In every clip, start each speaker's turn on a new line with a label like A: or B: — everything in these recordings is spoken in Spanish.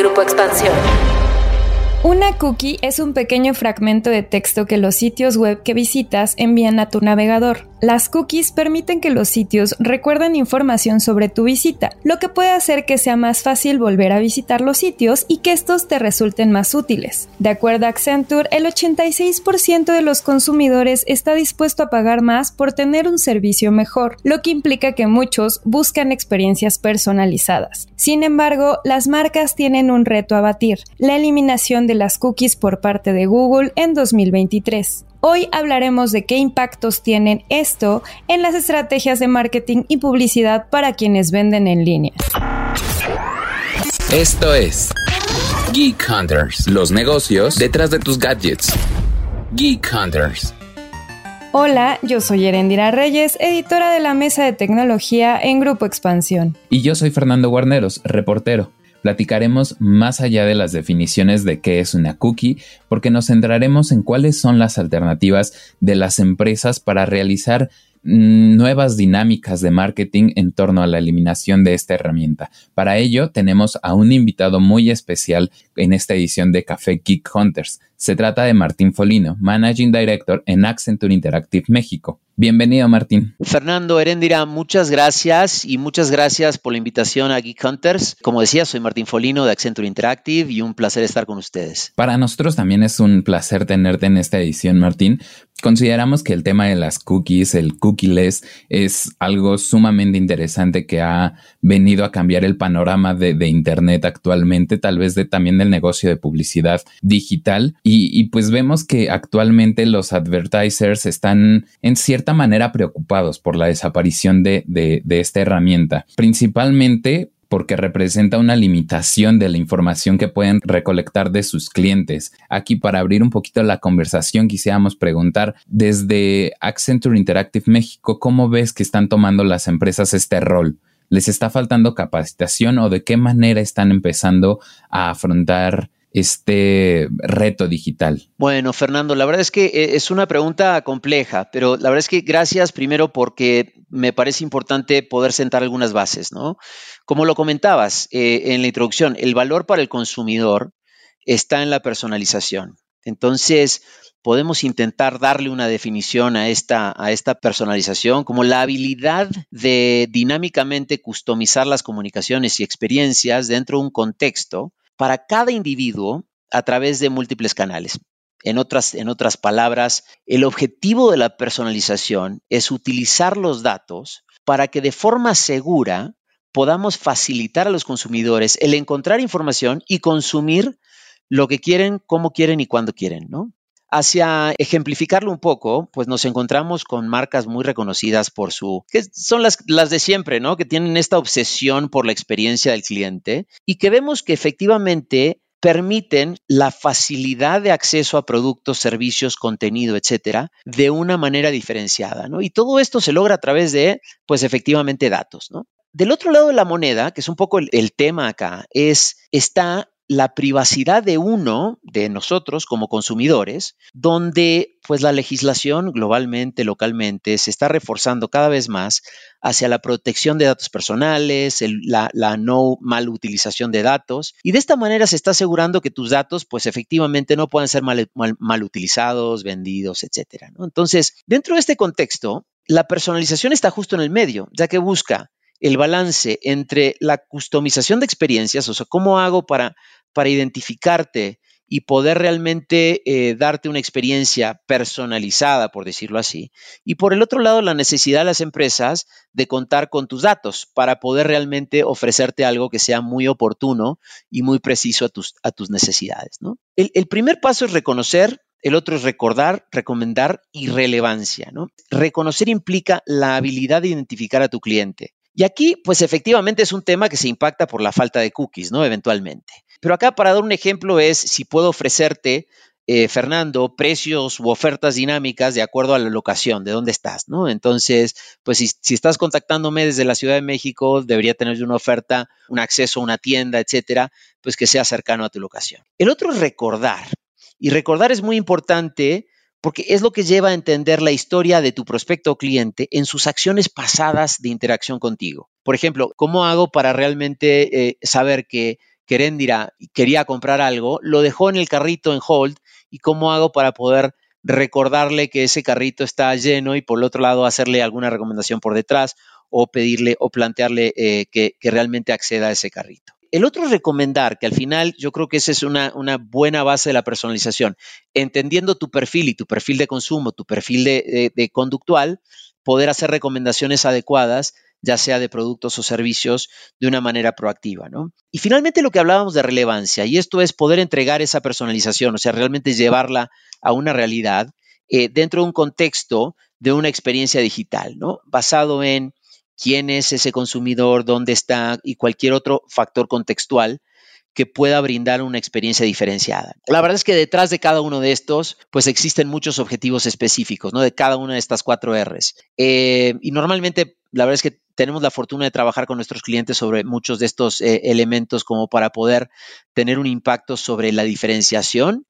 A: Grupo Expansión.
B: Una cookie es un pequeño fragmento de texto que los sitios web que visitas envían a tu navegador. Las cookies permiten que los sitios recuerden información sobre tu visita, lo que puede hacer que sea más fácil volver a visitar los sitios y que estos te resulten más útiles. De acuerdo a Accenture, el 86% de los consumidores está dispuesto a pagar más por tener un servicio mejor, lo que implica que muchos buscan experiencias personalizadas. Sin embargo, las marcas tienen un reto a batir, la eliminación de las cookies por parte de Google en 2023. Hoy hablaremos de qué impactos tienen esto en las estrategias de marketing y publicidad para quienes venden en línea.
C: Esto es Geek Hunters, los negocios detrás de tus gadgets. Geek Hunters.
B: Hola, yo soy Erendira Reyes, editora de la Mesa de Tecnología en Grupo Expansión.
D: Y yo soy Fernando Guarneros, reportero. Platicaremos más allá de las definiciones de qué es una cookie, porque nos centraremos en cuáles son las alternativas de las empresas para realizar mm, nuevas dinámicas de marketing en torno a la eliminación de esta herramienta. Para ello tenemos a un invitado muy especial en esta edición de Café Geek Hunters. Se trata de Martín Folino, Managing Director en Accenture Interactive México. Bienvenido, Martín.
E: Fernando Herendira, muchas gracias y muchas gracias por la invitación a Geek Hunters. Como decía, soy Martín Folino de Accenture Interactive y un placer estar con ustedes.
D: Para nosotros también es un placer tenerte en esta edición, Martín. Consideramos que el tema de las cookies, el cookieless, es algo sumamente interesante que ha venido a cambiar el panorama de, Internet actualmente, tal vez de, también del negocio de publicidad digital. Y, pues vemos que actualmente los advertisers están en cierta manera preocupados por la desaparición de, de esta herramienta, principalmente porque representa una limitación de la información que pueden recolectar de sus clientes. Aquí para abrir un poquito la conversación quisiéramos preguntar desde Accenture Interactive México, ¿cómo ves que están tomando las empresas este rol? ¿Les está faltando capacitación o de qué manera están empezando a afrontar este reto digital?
E: Bueno, Fernando, la verdad es que eh, es una pregunta compleja, pero la verdad es que gracias primero porque me parece importante poder sentar algunas bases, ¿no? Como lo comentabas eh, en la introducción, el valor para el consumidor está en la personalización. Entonces, podemos intentar darle una definición a esta, a esta personalización como la habilidad de dinámicamente customizar las comunicaciones y experiencias dentro de un contexto para cada individuo a través de múltiples canales. En otras, en otras palabras, el objetivo de la personalización es utilizar los datos para que de forma segura podamos facilitar a los consumidores el encontrar información y consumir lo que quieren, cómo quieren y cuándo quieren, ¿no? Hacia ejemplificarlo un poco, pues nos encontramos con marcas muy reconocidas por su, que son las, las de siempre, ¿no? Que tienen esta obsesión por la experiencia del cliente y que vemos que efectivamente permiten la facilidad de acceso a productos, servicios, contenido, etcétera, de una manera diferenciada, ¿no? Y todo esto se logra a través de, pues efectivamente, datos, ¿no? Del otro lado de la moneda, que es un poco el, tema acá, es, está la privacidad de uno, de nosotros como consumidores, donde pues la legislación globalmente, localmente, se está reforzando cada vez más hacia la protección de datos personales, la, no mal utilización de datos, y de esta manera se está asegurando que tus datos pues efectivamente no puedan ser mal, utilizados, vendidos, etc. Entonces, dentro de este contexto, la personalización está justo en el medio, ya que busca el balance entre la customización de experiencias, o sea, cómo hago para, para identificarte y poder realmente eh, darte una experiencia personalizada, por decirlo así. Y por el otro lado, la necesidad de las empresas de contar con tus datos para poder realmente ofrecerte algo que sea muy oportuno y muy preciso a tus, a tus necesidades. ¿no? El, el primer paso es reconocer el otro es recordar, recomendar y relevancia. ¿no? Reconocer implica la habilidad de identificar a tu cliente. Y aquí, pues efectivamente es un tema que se impacta por la falta de cookies, ¿no? Eventualmente. Pero acá, para dar un ejemplo, es si puedo ofrecerte, eh, Fernando, precios u ofertas dinámicas de acuerdo a la locación, de dónde estás, ¿no? Entonces, pues si, si estás contactándome desde la Ciudad de México, debería tener una oferta, un acceso a una tienda, etcétera, pues que sea cercano a tu locación. El otro es recordar. Y recordar es muy importante porque es lo que lleva a entender la historia de tu prospecto o cliente en sus acciones pasadas de interacción contigo. Por ejemplo, ¿cómo hago para realmente eh, saber que, Kerendira quería comprar algo, lo dejó en el carrito en hold y cómo hago para poder recordarle que ese carrito está lleno y por el otro lado hacerle alguna recomendación por detrás o pedirle o plantearle eh, que, realmente acceda a ese carrito. El otro es recomendar, que al final yo creo que esa es una, buena base de la personalización, entendiendo tu perfil y tu perfil de consumo, tu perfil de, de conductual, poder hacer recomendaciones adecuadas ya sea de productos o servicios, de una manera proactiva. ¿no? Y finalmente lo que hablábamos de relevancia, y esto es poder entregar esa personalización, o sea, realmente llevarla a una realidad eh, dentro de un contexto de una experiencia digital, ¿no? basado en quién es ese consumidor, dónde está y cualquier otro factor contextual que pueda brindar una experiencia diferenciada. La verdad es que detrás de cada uno de estos, pues existen muchos objetivos específicos, ¿no? De cada una de estas cuatro Rs. Eh, y normalmente, la verdad es que tenemos la fortuna de trabajar con nuestros clientes sobre muchos de estos eh, elementos como para poder tener un impacto sobre la diferenciación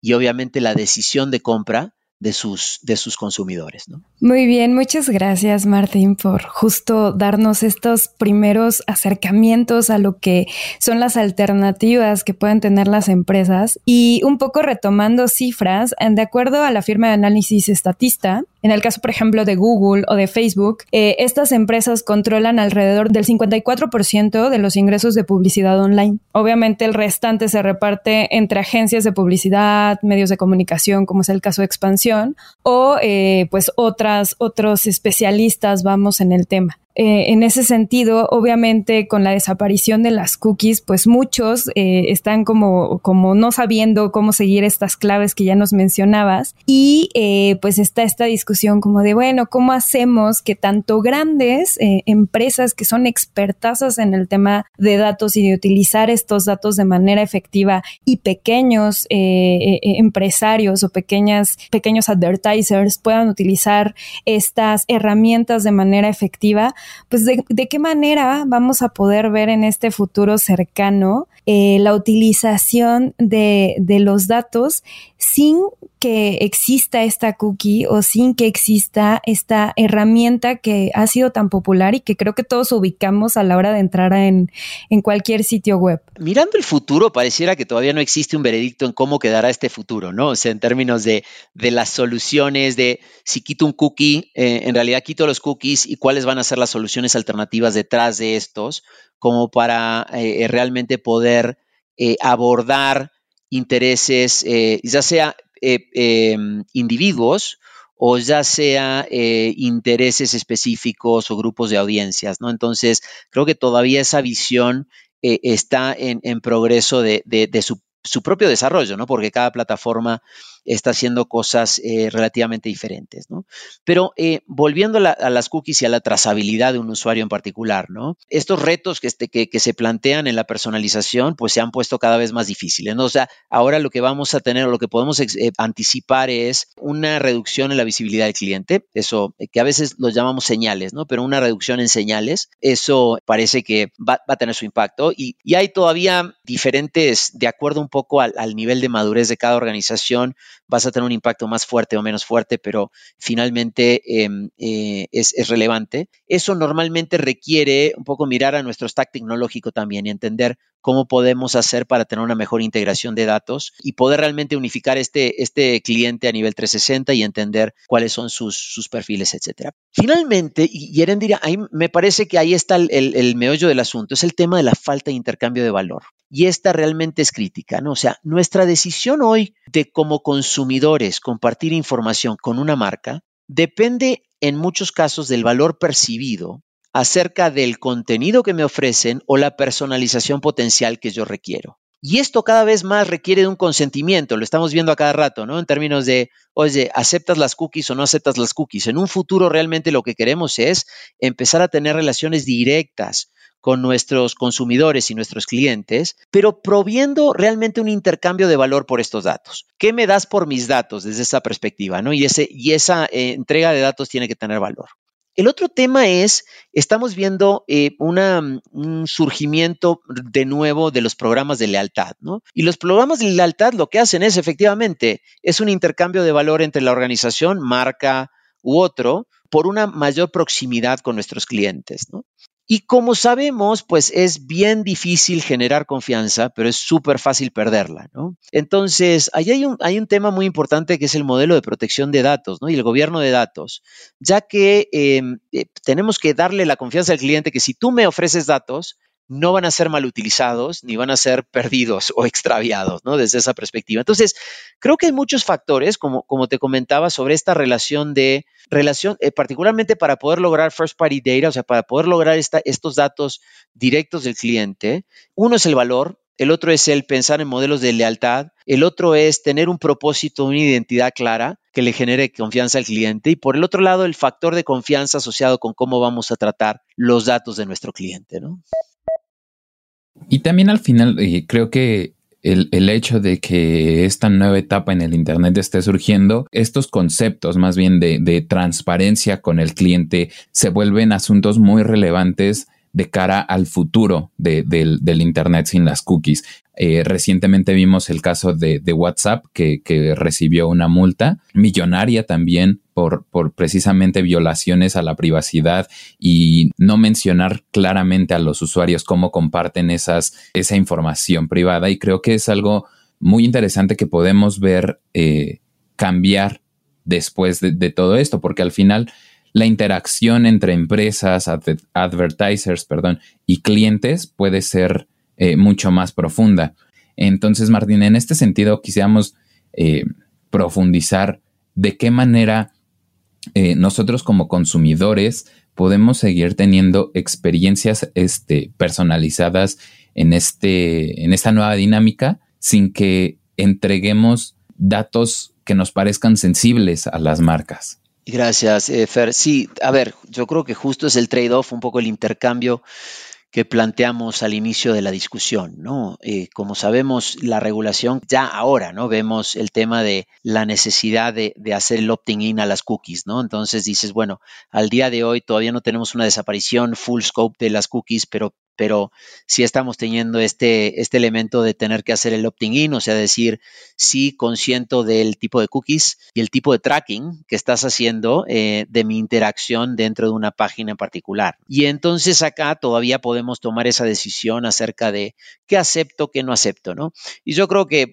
E: y obviamente la decisión de compra de sus, de sus consumidores. ¿no?
B: Muy bien, muchas gracias Martín por justo darnos estos primeros acercamientos a lo que son las alternativas que pueden tener las empresas y un poco retomando cifras, de acuerdo a la firma de análisis estatista, en el caso, por ejemplo, de Google o de Facebook, eh, estas empresas controlan alrededor del 54% de los ingresos de publicidad online. Obviamente el restante se reparte entre agencias de publicidad, medios de comunicación, como es el caso de Expansión, o eh, pues otras, otros especialistas, vamos, en el tema. Eh, en ese sentido, obviamente, con la desaparición de las cookies, pues muchos eh, están como, como no sabiendo cómo seguir estas claves que ya nos mencionabas. Y eh, pues está esta discusión como de, bueno, ¿cómo hacemos que tanto grandes empresas que son expertasas en el tema de datos y de utilizar estos datos de manera efectiva y pequeños empresarios o pequeñas, pequeños advertisers puedan utilizar estas herramientas de manera efectiva? Pues de, qué manera vamos a poder ver en este futuro cercano eh, la utilización de, de los datos sin que exista esta cookie o sin que exista esta herramienta que ha sido tan popular y que creo que todos ubicamos a la hora de entrar en, cualquier sitio web.
E: Mirando el futuro, pareciera que todavía no existe un veredicto en cómo quedará este futuro, ¿no? O sea, en términos de, las soluciones, de si quito un cookie, eh, en realidad quito los cookies y cuáles van a ser las soluciones alternativas detrás de estos, como para eh, realmente poder eh, abordar intereses, ya sea eh, em, individuos o ya sea eh, intereses específicos o grupos de audiencias, ¿no? Entonces, creo que todavía esa visión eh, está en, progreso de, su, su, propio desarrollo, ¿no? Porque cada plataforma está haciendo cosas eh, relativamente diferentes, ¿no? Pero eh, volviendo a, las cookies y a la trazabilidad de un usuario en particular, ¿no? Estos retos que, este, que, se plantean en la personalización, pues se han puesto cada vez más difíciles, ¿no? O sea, ahora lo que vamos a tener lo que podemos eh, anticipar es una reducción en la visibilidad del cliente, eso que a veces lo llamamos señales, ¿no? Pero una reducción en señales, eso parece que va, a tener su impacto y, hay todavía diferentes, de acuerdo un poco al nivel de madurez de cada organización, vas a tener un impacto más fuerte o menos fuerte, pero finalmente em, eh, es, relevante. Eso normalmente requiere un poco mirar a nuestro stack tecnológico también y entender cómo podemos hacer para tener una mejor integración de datos y poder realmente unificar este, este cliente a nivel 360 y entender cuáles son sus, perfiles, etc. Finalmente, y Eren dirá, ahí me parece que ahí está el meollo del asunto, es el tema de la falta de intercambio de valor. Y esta realmente es crítica, ¿no? O sea, nuestra decisión hoy de como consumidores compartir información con una marca depende en muchos casos del valor percibido acerca del contenido que me ofrecen o la personalización potencial que yo requiero. Y esto cada vez más requiere de un consentimiento, lo estamos viendo a cada rato, ¿no? En términos de, oye, ¿aceptas las cookies o no aceptas las cookies? En un futuro realmente lo que queremos es empezar a tener relaciones directas con nuestros consumidores y nuestros clientes, pero proviendo realmente un intercambio de valor por estos datos. ¿Qué me das por mis datos desde esa perspectiva? ¿no? Y, ese, esa eh, entrega de datos tiene que tener valor. El otro tema es, estamos viendo eh, un surgimiento de nuevo de los programas de lealtad, ¿no? Y los programas de lealtad lo que hacen es efectivamente, es un intercambio de valor entre la organización, marca u otro, por una mayor proximidad con nuestros clientes, ¿no? Y como sabemos, pues es bien difícil generar confianza, pero es súper fácil perderla, ¿no? Entonces, ahí hay un, hay un tema muy importante que es el modelo de protección de datos, ¿no? Y el gobierno de datos, ya que em, eh, tenemos que darle la confianza al cliente que si tú me ofreces datos, no van a ser mal utilizados ni van a ser perdidos o extraviados, ¿no? Desde esa perspectiva. Entonces, creo que hay muchos factores, como, como te comentaba, sobre esta relación de relación, eh, particularmente para poder lograr first party data, o sea, para poder lograr estos datos directos del cliente. Uno es el valor, el otro es el pensar en modelos de lealtad, el otro es tener un propósito, una identidad clara que le genere confianza al cliente y por el otro lado el factor de confianza asociado con cómo vamos a tratar los datos de nuestro cliente, ¿no?
D: Y también al final eh, creo que el, hecho de que esta nueva etapa en el Internet esté surgiendo, estos conceptos más bien de, transparencia con el cliente se vuelven asuntos muy relevantes de cara al futuro del, Internet sin las cookies. Eh, recientemente vimos el caso de, WhatsApp que, recibió una multa millonaria también por, por, precisamente violaciones a la privacidad y no mencionar claramente a los usuarios cómo comparten esas, esa información privada. Y creo que es algo muy interesante que podemos ver eh, cambiar después de, todo esto, porque al final la interacción entre empresas, advertisers, perdón, y clientes puede ser eh, mucho más profunda. Entonces, Martín, en este sentido, quisiéramos eh, profundizar de qué manera eh, nosotros como consumidores podemos seguir teniendo experiencias este, personalizadas en, este, en esta nueva dinámica sin que entreguemos datos que nos parezcan sensibles a las marcas.
E: Gracias, Fer. Sí, a ver, yo creo que justo es el trade-off, un poco el intercambio que planteamos al inicio de la discusión, ¿no? Eh, como sabemos, la regulación ya ahora, ¿no? Vemos el tema de la necesidad de, de hacer el opting in a las cookies, ¿no? Entonces dices, bueno, al día de hoy todavía no tenemos una desaparición full scope de las cookies, pero pero sí estamos teniendo este, este elemento de tener que hacer el opting in, o sea, decir, sí consiento del tipo de cookies y el tipo de tracking que estás haciendo eh, de mi interacción dentro de una página en particular. Y entonces acá todavía podemos tomar esa decisión acerca de qué acepto, qué no acepto, ¿no? Y yo creo que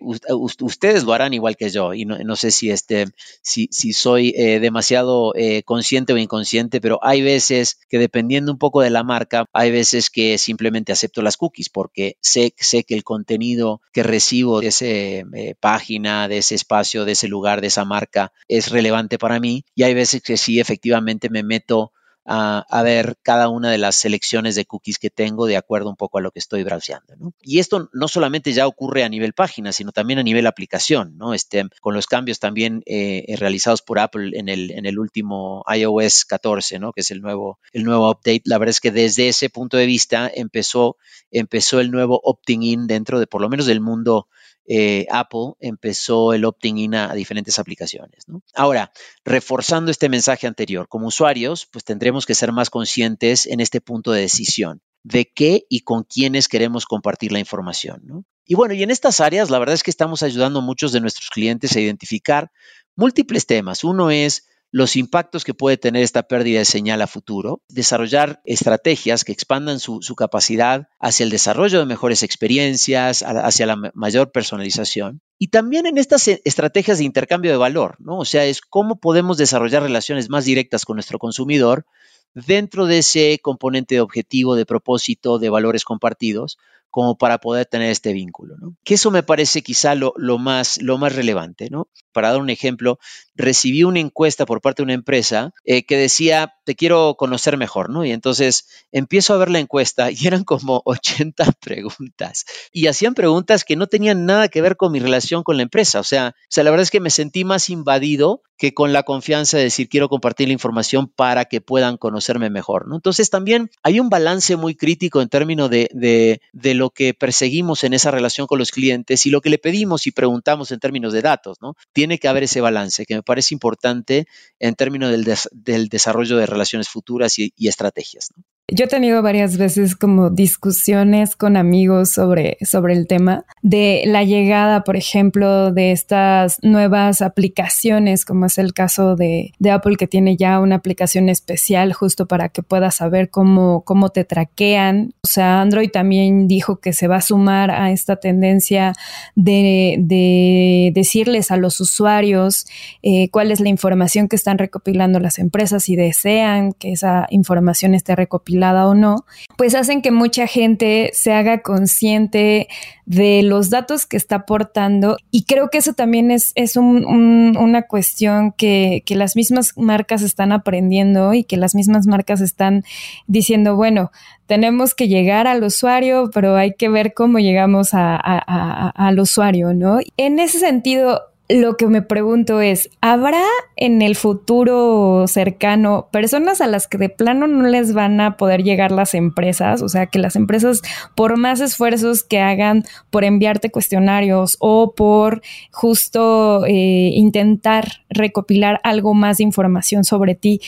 E: ustedes lo harán igual que yo, y no, sé si, este, si, si soy eh, demasiado eh, consciente o inconsciente, pero hay veces que dependiendo un poco de la marca, hay veces que simplemente acepto las cookies porque sé, sé que el contenido que recibo de esa eh, página, de ese espacio, de ese lugar, de esa marca es relevante para mí. Y hay veces que sí, efectivamente me meto a, ver cada una de las selecciones de cookies que tengo de acuerdo un poco a lo que estoy browseando. ¿no? Y esto no solamente ya ocurre a nivel página, sino también a nivel aplicación, ¿no? Este, con los cambios también eh, realizados por Apple en el, en el último iOS 14, ¿no? que es el nuevo, el nuevo update. La verdad es que desde ese punto de vista empezó, empezó el nuevo opting in dentro de por lo menos del mundo eh, Apple empezó el opting in a, diferentes aplicaciones. Ahora, reforzando este mensaje anterior, como usuarios, pues tendremos que ser más conscientes en este punto de decisión de qué y con quiénes queremos compartir la información. Y bueno, y en estas áreas, la verdad es que estamos ayudando a muchos de nuestros clientes a identificar múltiples temas. Uno es los impactos que puede tener esta pérdida de señal a futuro, desarrollar estrategias que expandan su, capacidad hacia el desarrollo de mejores experiencias, hacia la mayor personalización. Y también en estas e, estrategias de intercambio de valor, ¿no? O sea, es cómo podemos desarrollar relaciones más directas con nuestro consumidor dentro de ese componente de objetivo, de propósito, de valores compartidos, como para poder tener este vínculo. ¿no? Que eso me parece quizá lo, más, lo más relevante. ¿no? Para dar un ejemplo, recibí una encuesta por parte de una empresa eh, que decía, te quiero conocer mejor, ¿no? Y entonces empiezo a ver la encuesta y eran como 80 preguntas. Y hacían preguntas que no tenían nada que ver con mi relación con la empresa. O sea, o sea la verdad es que me sentí más invadido que con la confianza de decir quiero compartir la información para que puedan conocerme mejor. ¿no? Entonces también hay un balance muy crítico en términos de, de, lo que perseguimos en esa relación con los clientes y lo que le pedimos y preguntamos en términos de datos. ¿no? Tiene que haber ese balance que me parece importante en términos del, desarrollo de relaciones futuras y, estrategias.
B: Yo he tenido varias veces como discusiones con amigos sobre, sobre el tema de la llegada, por ejemplo, de estas nuevas aplicaciones, como es el caso de, de Apple, que tiene ya una aplicación especial justo para que puedas saber cómo, cómo te traquean. O sea, Android también dijo que se va a sumar a esta tendencia de, de decirles a los usuarios eh, cuál es la información que están recopilando las empresas y desean que esa información esté recopilada o no, pues hacen que mucha gente se haga consciente de los datos que está aportando y creo que eso también es, es una cuestión que, que las mismas marcas están aprendiendo y que las mismas marcas están diciendo, bueno, tenemos que llegar al usuario, pero hay que ver cómo llegamos al usuario, ¿no? En ese sentido, lo que me pregunto es, ¿habrá en el futuro cercano personas a las que de plano no les van a poder llegar las empresas? O sea, que las empresas, por más esfuerzos que hagan por enviarte cuestionarios o por justo eh, intentar recopilar algo más de información sobre ti,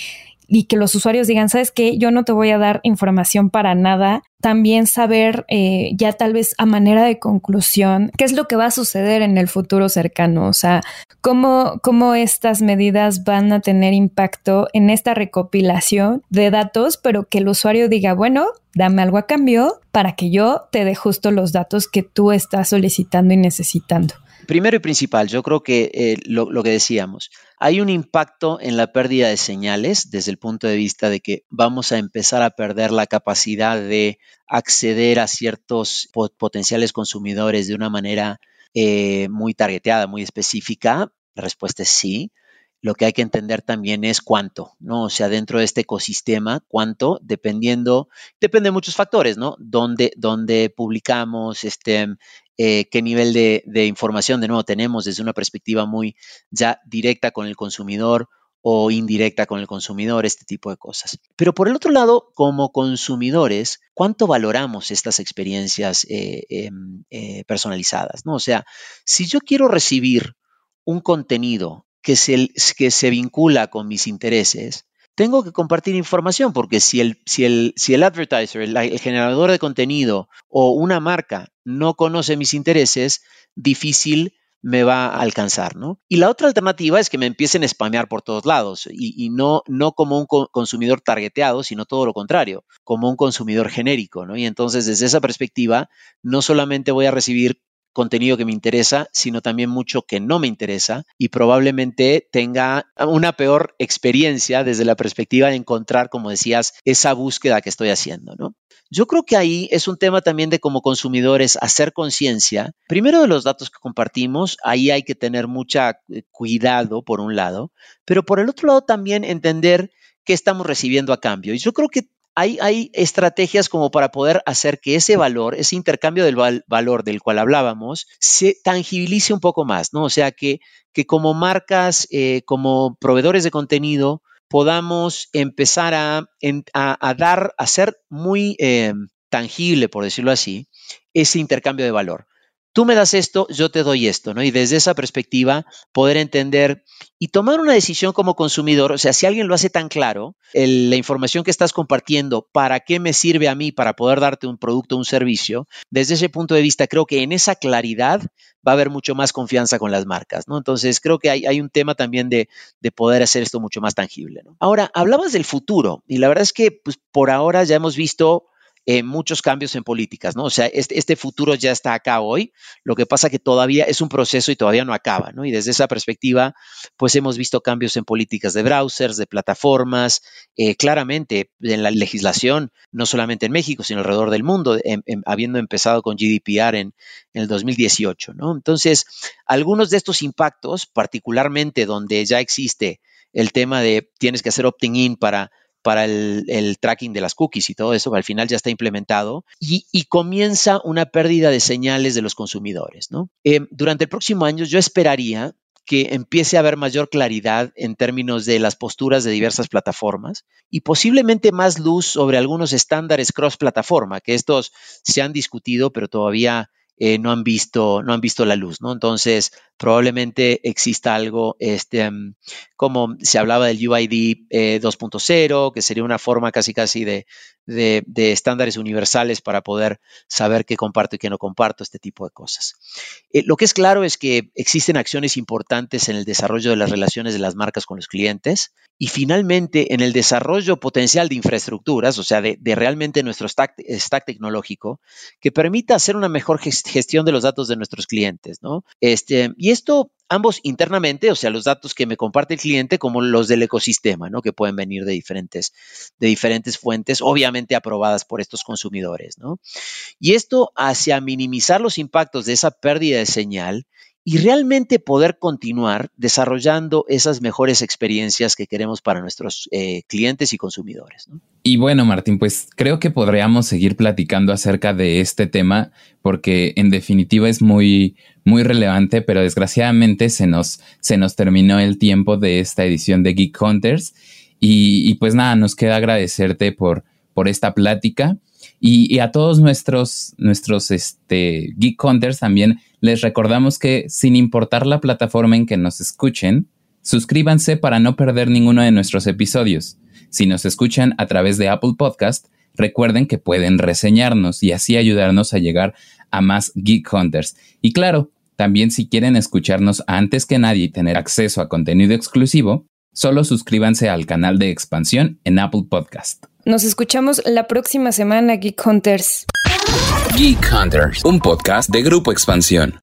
B: y que los usuarios digan, sabes qué, yo no te voy a dar información para nada. También saber eh, ya tal vez a manera de conclusión qué es lo que va a suceder en el futuro cercano, o sea, cómo, cómo estas medidas van a tener impacto en esta recopilación de datos, pero que el usuario diga, bueno, dame algo a cambio para que yo te dé justo los datos que tú estás solicitando y necesitando.
E: Primero y principal, yo creo que eh, lo, que decíamos, hay un impacto en la pérdida de señales desde el punto de vista de que vamos a empezar a perder la capacidad de acceder a ciertos potenciales consumidores de una manera eh, muy targeteada, muy específica. La respuesta es sí. Lo que hay que entender también es cuánto, ¿no? O sea, dentro de este ecosistema, cuánto, dependiendo, depende de muchos factores, ¿no? Dónde, dónde publicamos, este, eh, qué nivel de, información de nuevo tenemos desde una perspectiva muy ya directa con el consumidor o indirecta con el consumidor, este tipo de cosas. Pero por el otro lado, como consumidores, ¿cuánto valoramos estas experiencias eh, em, eh, personalizadas? ¿no? O sea, si yo quiero recibir un contenido que se, que se vincula con mis intereses, tengo que compartir información porque si el, si el, si el advertiser, el, generador de contenido o una marca no conoce mis intereses, difícil me va a alcanzar, ¿no? Y la otra alternativa es que me empiecen a spamear por todos lados y, no, no como un consumidor targeteado, sino todo lo contrario, como un consumidor genérico, ¿no? Y entonces desde esa perspectiva, no solamente voy a recibir contenido que me interesa, sino también mucho que no me interesa y probablemente tenga una peor experiencia desde la perspectiva de encontrar, como decías, esa búsqueda que estoy haciendo, ¿no? Yo creo que ahí es un tema también de como consumidores hacer conciencia, primero de los datos que compartimos, ahí hay que tener mucha eh, cuidado por un lado, pero por el otro lado también entender qué estamos recibiendo a cambio. Y yo creo que hay, estrategias como para poder hacer que ese valor, ese intercambio del valor del cual hablábamos, se tangibilice un poco más, ¿no? O sea, que, que como marcas, eh, como proveedores de contenido, podamos empezar a, a, dar, a ser muy eh, tangible, por decirlo así, ese intercambio de valor tú me das esto, yo te doy esto, ¿no? Y desde esa perspectiva poder entender y tomar una decisión como consumidor, o sea, si alguien lo hace tan claro, la información que estás compartiendo, ¿para qué me sirve a mí para poder darte un producto un servicio? Desde ese punto de vista, creo que en esa claridad va a haber mucho más confianza con las marcas, ¿no? Entonces, creo que hay, un tema también de, de, poder hacer esto mucho más tangible. Ahora, hablabas del futuro y la verdad es que, pues, por ahora ya hemos visto eh, muchos cambios en políticas, ¿no? O sea, este, este, futuro ya está acá hoy, lo que pasa que todavía es un proceso y todavía no acaba, ¿no? Y desde esa perspectiva, pues hemos visto cambios en políticas de browsers, de plataformas, eh, claramente en la legislación, no solamente en México, sino alrededor del mundo, habiendo empezado con GDPR en, en el 2018, ¿no? Entonces, algunos de estos impactos, particularmente donde ya existe el tema de tienes que hacer opting in para para el, tracking de las cookies y todo eso, al final ya está implementado y, comienza una pérdida de señales de los consumidores. Eh, durante el próximo año yo esperaría que empiece a haber mayor claridad en términos de las posturas de diversas plataformas y posiblemente más luz sobre algunos estándares cross plataforma, que estos se han discutido, pero todavía eh, no, han visto, no han visto la luz, ¿no? Entonces, probablemente exista algo, este, mm, como se hablaba del UID 2.0, eh, que sería una forma casi casi de, de, estándares universales para poder saber qué comparto y qué no comparto, este tipo de cosas. Eh, lo que es claro es que existen acciones importantes en el desarrollo de las relaciones de las marcas con los clientes y finalmente en el desarrollo potencial de infraestructuras, o sea, de, realmente nuestro stack, stack, tecnológico, que permita hacer una mejor gestión de los datos de nuestros clientes, ¿no? Este, y esto ambos internamente, o sea, los datos que me comparte el cliente como los del ecosistema, ¿no? Que pueden venir de diferentes, de diferentes fuentes, obviamente aprobadas por estos consumidores, ¿no? Y esto hacia minimizar los impactos de esa pérdida de señal y realmente poder continuar desarrollando esas mejores experiencias que queremos para nuestros eh, clientes y consumidores.
D: Y bueno, Martín, pues creo que podríamos seguir platicando acerca de este tema porque en definitiva es muy, muy relevante, pero desgraciadamente se nos, se nos terminó el tiempo de esta edición de Geek Hunters. Y, pues nada, nos queda agradecerte por, por esta plática. Y, a todos nuestros, nuestros este, Geek Hunters también les recordamos que sin importar la plataforma en que nos escuchen, suscríbanse para no perder ninguno de nuestros episodios. Si nos escuchan a través de Apple Podcast, recuerden que pueden reseñarnos y así ayudarnos a llegar a más Geek Hunters. Y claro, también si quieren escucharnos antes que nadie y tener acceso a contenido exclusivo, solo suscríbanse al canal de expansión en Apple Podcast.
B: Nos escuchamos la próxima semana, Geek Hunters.
C: Geek Hunters, un podcast de Grupo Expansión.